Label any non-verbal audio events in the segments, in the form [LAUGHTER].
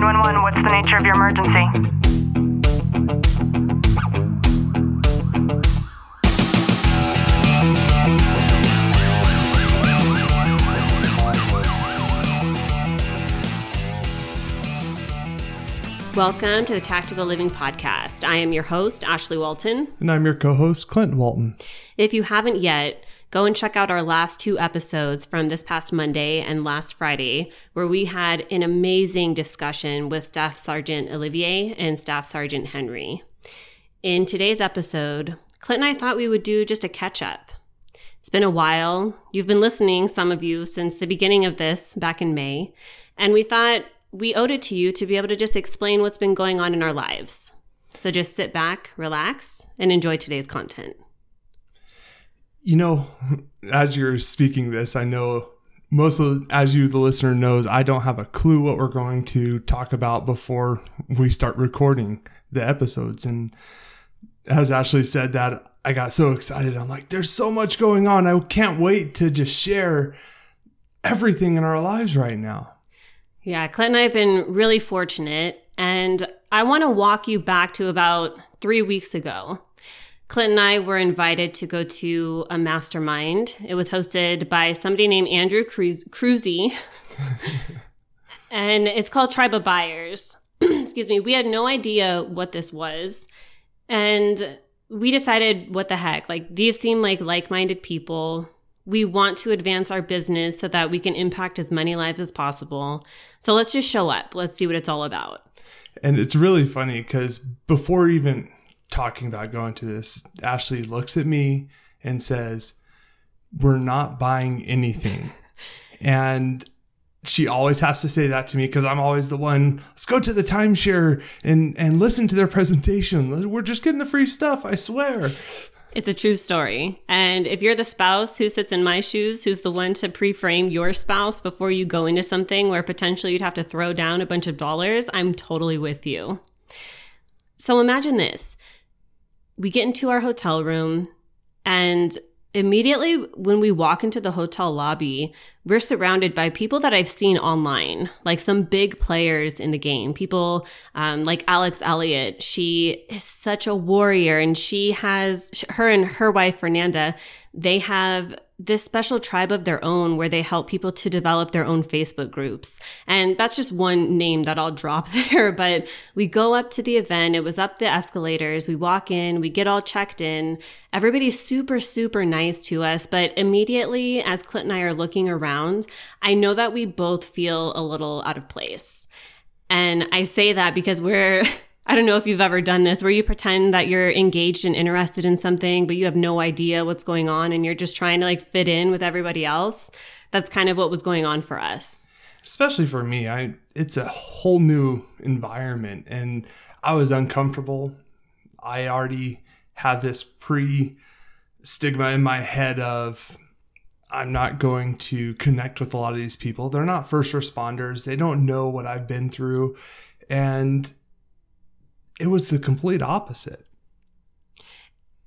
911, what's the nature of your emergency? Welcome to the Tactical Living Podcast. I am your host, Ashley Walton. And I'm your co host, Clint Walton. If you haven't yet, go and check out our last two episodes from this past Monday and last Friday, where we had an amazing discussion with Staff Sergeant Olivier and Staff Sergeant Henry. In today's episode, Clint and I thought we would do just a catch up. It's been a while. You've been listening, some of you, since the beginning of this back in May. And we thought we owed it to you to be able to just explain what's been going on in our lives. So just sit back, relax, and enjoy today's content. You know, [LAUGHS] as you're speaking this, I know most of, as you, the listener, knows, I don't have a clue what we're going to talk about before we start recording the episodes. And as Ashley said that, I got so excited. I'm like, there's so much going on. I can't wait to just share everything in our lives right now. Yeah, Clint and I have been really fortunate, and I want to walk you back to about three weeks ago. Clint and I were invited to go to a mastermind. It was hosted by somebody named Andrew Cruz- Cruzy, [LAUGHS] and it's called Tribe of Buyers. [CLEARS THROAT] Excuse me. We had no idea what this was, and we decided, what the heck? Like, these seem like like minded people. We want to advance our business so that we can impact as many lives as possible. So let's just show up. Let's see what it's all about. And it's really funny because before even talking about going to this, Ashley looks at me and says, We're not buying anything. [LAUGHS] and she always has to say that to me because I'm always the one, let's go to the timeshare and, and listen to their presentation. We're just getting the free stuff, I swear. It's a true story. And if you're the spouse who sits in my shoes, who's the one to pre frame your spouse before you go into something where potentially you'd have to throw down a bunch of dollars, I'm totally with you. So imagine this we get into our hotel room, and immediately when we walk into the hotel lobby, we're surrounded by people that I've seen online, like some big players in the game. People um, like Alex Elliott. She is such a warrior, and she has her and her wife Fernanda. They have this special tribe of their own where they help people to develop their own Facebook groups. And that's just one name that I'll drop [LAUGHS] there. But we go up to the event. It was up the escalators. We walk in, we get all checked in. Everybody's super, super nice to us. But immediately as Clint and I are looking around, I know that we both feel a little out of place. And I say that because we're, [LAUGHS] I don't know if you've ever done this where you pretend that you're engaged and interested in something, but you have no idea what's going on and you're just trying to like fit in with everybody else. That's kind of what was going on for us. Especially for me, I it's a whole new environment and I was uncomfortable. I already had this pre stigma in my head of I'm not going to connect with a lot of these people. They're not first responders. They don't know what I've been through. And it was the complete opposite.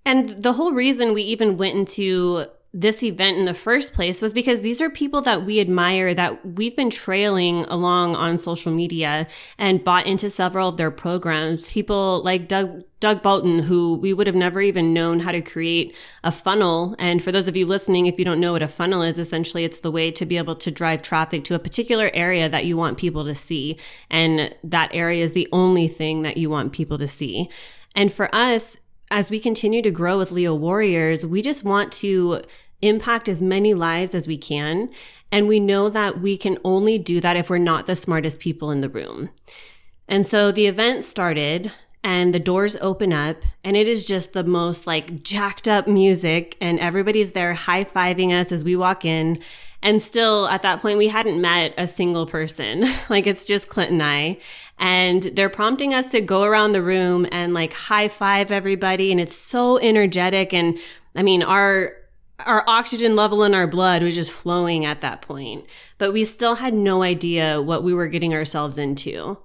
And the whole reason we even went into this event in the first place was because these are people that we admire that we've been trailing along on social media and bought into several of their programs. People like Doug, Doug Bolton, who we would have never even known how to create a funnel. And for those of you listening, if you don't know what a funnel is, essentially it's the way to be able to drive traffic to a particular area that you want people to see. And that area is the only thing that you want people to see. And for us, as we continue to grow with Leo Warriors, we just want to impact as many lives as we can. And we know that we can only do that if we're not the smartest people in the room. And so the event started and the doors open up and it is just the most like jacked up music and everybody's there high fiving us as we walk in. And still at that point, we hadn't met a single person. [LAUGHS] like it's just Clint and I. And they're prompting us to go around the room and like high five everybody. And it's so energetic. And I mean, our, our oxygen level in our blood was just flowing at that point, but we still had no idea what we were getting ourselves into.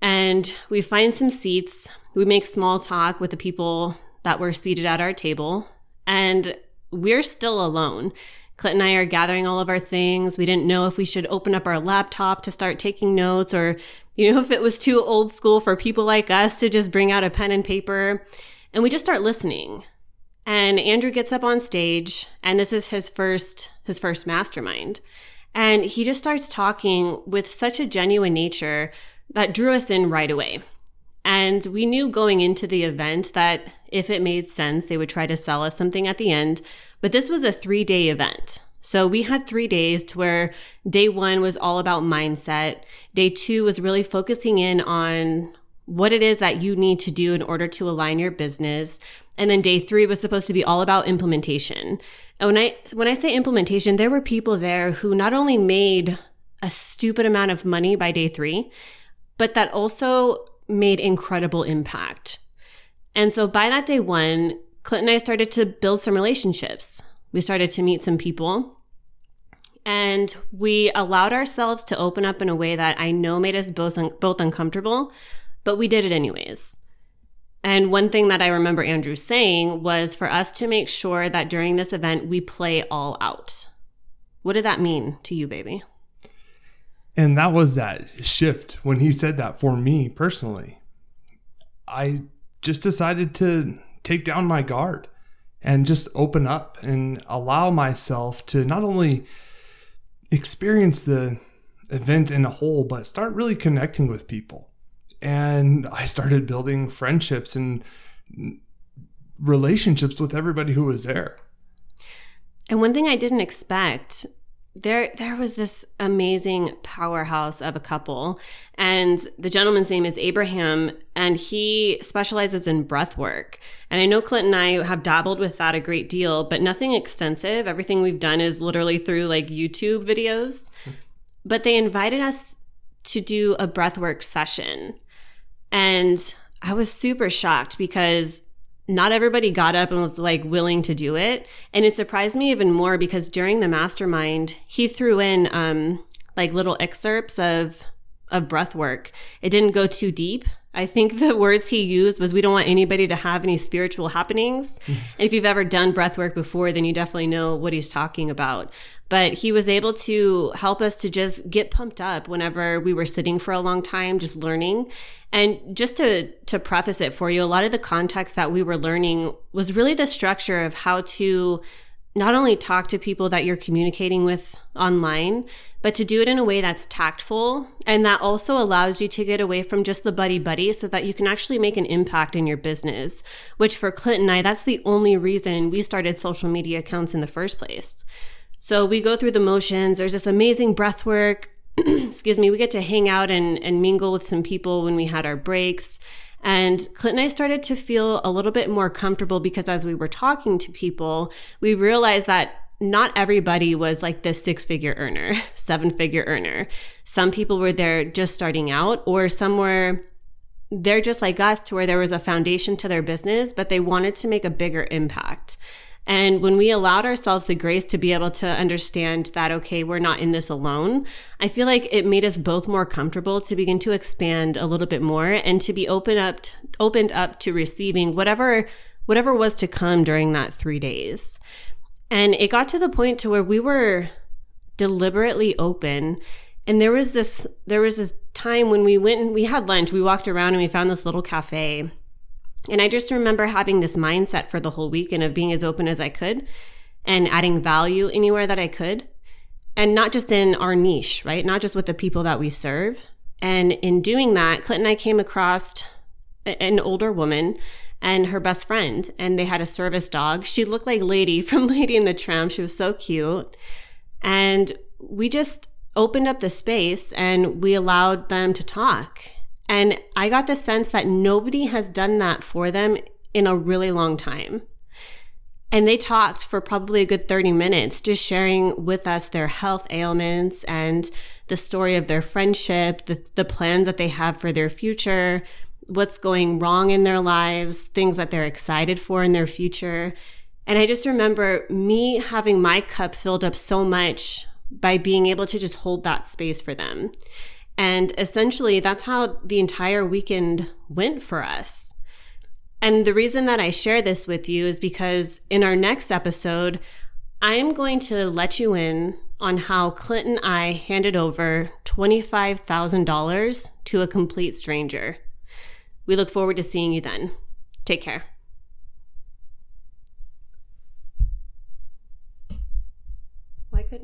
And we find some seats. We make small talk with the people that were seated at our table, and we're still alone. Clint and I are gathering all of our things. We didn't know if we should open up our laptop to start taking notes or, you know, [LAUGHS] if it was too old school for people like us to just bring out a pen and paper. And we just start listening. And Andrew gets up on stage and this is his first, his first mastermind. And he just starts talking with such a genuine nature that drew us in right away. And we knew going into the event that if it made sense, they would try to sell us something at the end. But this was a three day event. So we had three days to where day one was all about mindset. Day two was really focusing in on what it is that you need to do in order to align your business. And then day three was supposed to be all about implementation. And when I, when I say implementation, there were people there who not only made a stupid amount of money by day three, but that also made incredible impact. And so by that day one, Clint and I started to build some relationships. We started to meet some people and we allowed ourselves to open up in a way that I know made us both, un- both uncomfortable, but we did it anyways. And one thing that I remember Andrew saying was for us to make sure that during this event, we play all out. What did that mean to you, baby? And that was that shift when he said that for me personally. I just decided to take down my guard and just open up and allow myself to not only experience the event in a whole, but start really connecting with people. And I started building friendships and relationships with everybody who was there. And one thing I didn't expect there there was this amazing powerhouse of a couple and the gentleman's name is Abraham and he specializes in breath work. And I know Clint and I have dabbled with that a great deal but nothing extensive. Everything we've done is literally through like YouTube videos. But they invited us to do a breathwork session. And I was super shocked because not everybody got up and was like willing to do it. And it surprised me even more because during the mastermind, he threw in um, like little excerpts of of breath work. It didn't go too deep. I think the words he used was we don't want anybody to have any spiritual happenings. Hmm. and if you've ever done breath work before, then you definitely know what he's talking about. But he was able to help us to just get pumped up whenever we were sitting for a long time, just learning. And just to, to preface it for you, a lot of the context that we were learning was really the structure of how to not only talk to people that you're communicating with online, but to do it in a way that's tactful and that also allows you to get away from just the buddy buddy so that you can actually make an impact in your business. Which for Clint and I, that's the only reason we started social media accounts in the first place. So we go through the motions. There's this amazing breath work. [CLEARS THROAT] Excuse me. We get to hang out and, and mingle with some people when we had our breaks. And Clint and I started to feel a little bit more comfortable because as we were talking to people, we realized that not everybody was like this six figure earner, [LAUGHS] seven figure earner. Some people were there just starting out, or some were they're just like us to where there was a foundation to their business, but they wanted to make a bigger impact. And when we allowed ourselves the grace to be able to understand that, okay, we're not in this alone, I feel like it made us both more comfortable to begin to expand a little bit more and to be open up, opened up to receiving whatever, whatever was to come during that three days. And it got to the point to where we were deliberately open. And there was this, there was this time when we went and we had lunch, we walked around and we found this little cafe and I just remember having this mindset for the whole week and of being as open as I could and adding value anywhere that I could. And not just in our niche, right? Not just with the people that we serve. And in doing that, Clinton and I came across an older woman and her best friend, and they had a service dog. She looked like Lady [LAUGHS] from Lady and the Tramp. She was so cute. And we just opened up the space and we allowed them to talk. And I got the sense that nobody has done that for them in a really long time. And they talked for probably a good 30 minutes, just sharing with us their health ailments and the story of their friendship, the, the plans that they have for their future, what's going wrong in their lives, things that they're excited for in their future. And I just remember me having my cup filled up so much by being able to just hold that space for them. And essentially, that's how the entire weekend went for us. And the reason that I share this with you is because in our next episode, I am going to let you in on how Clint and I handed over $25,000 to a complete stranger. We look forward to seeing you then. Take care.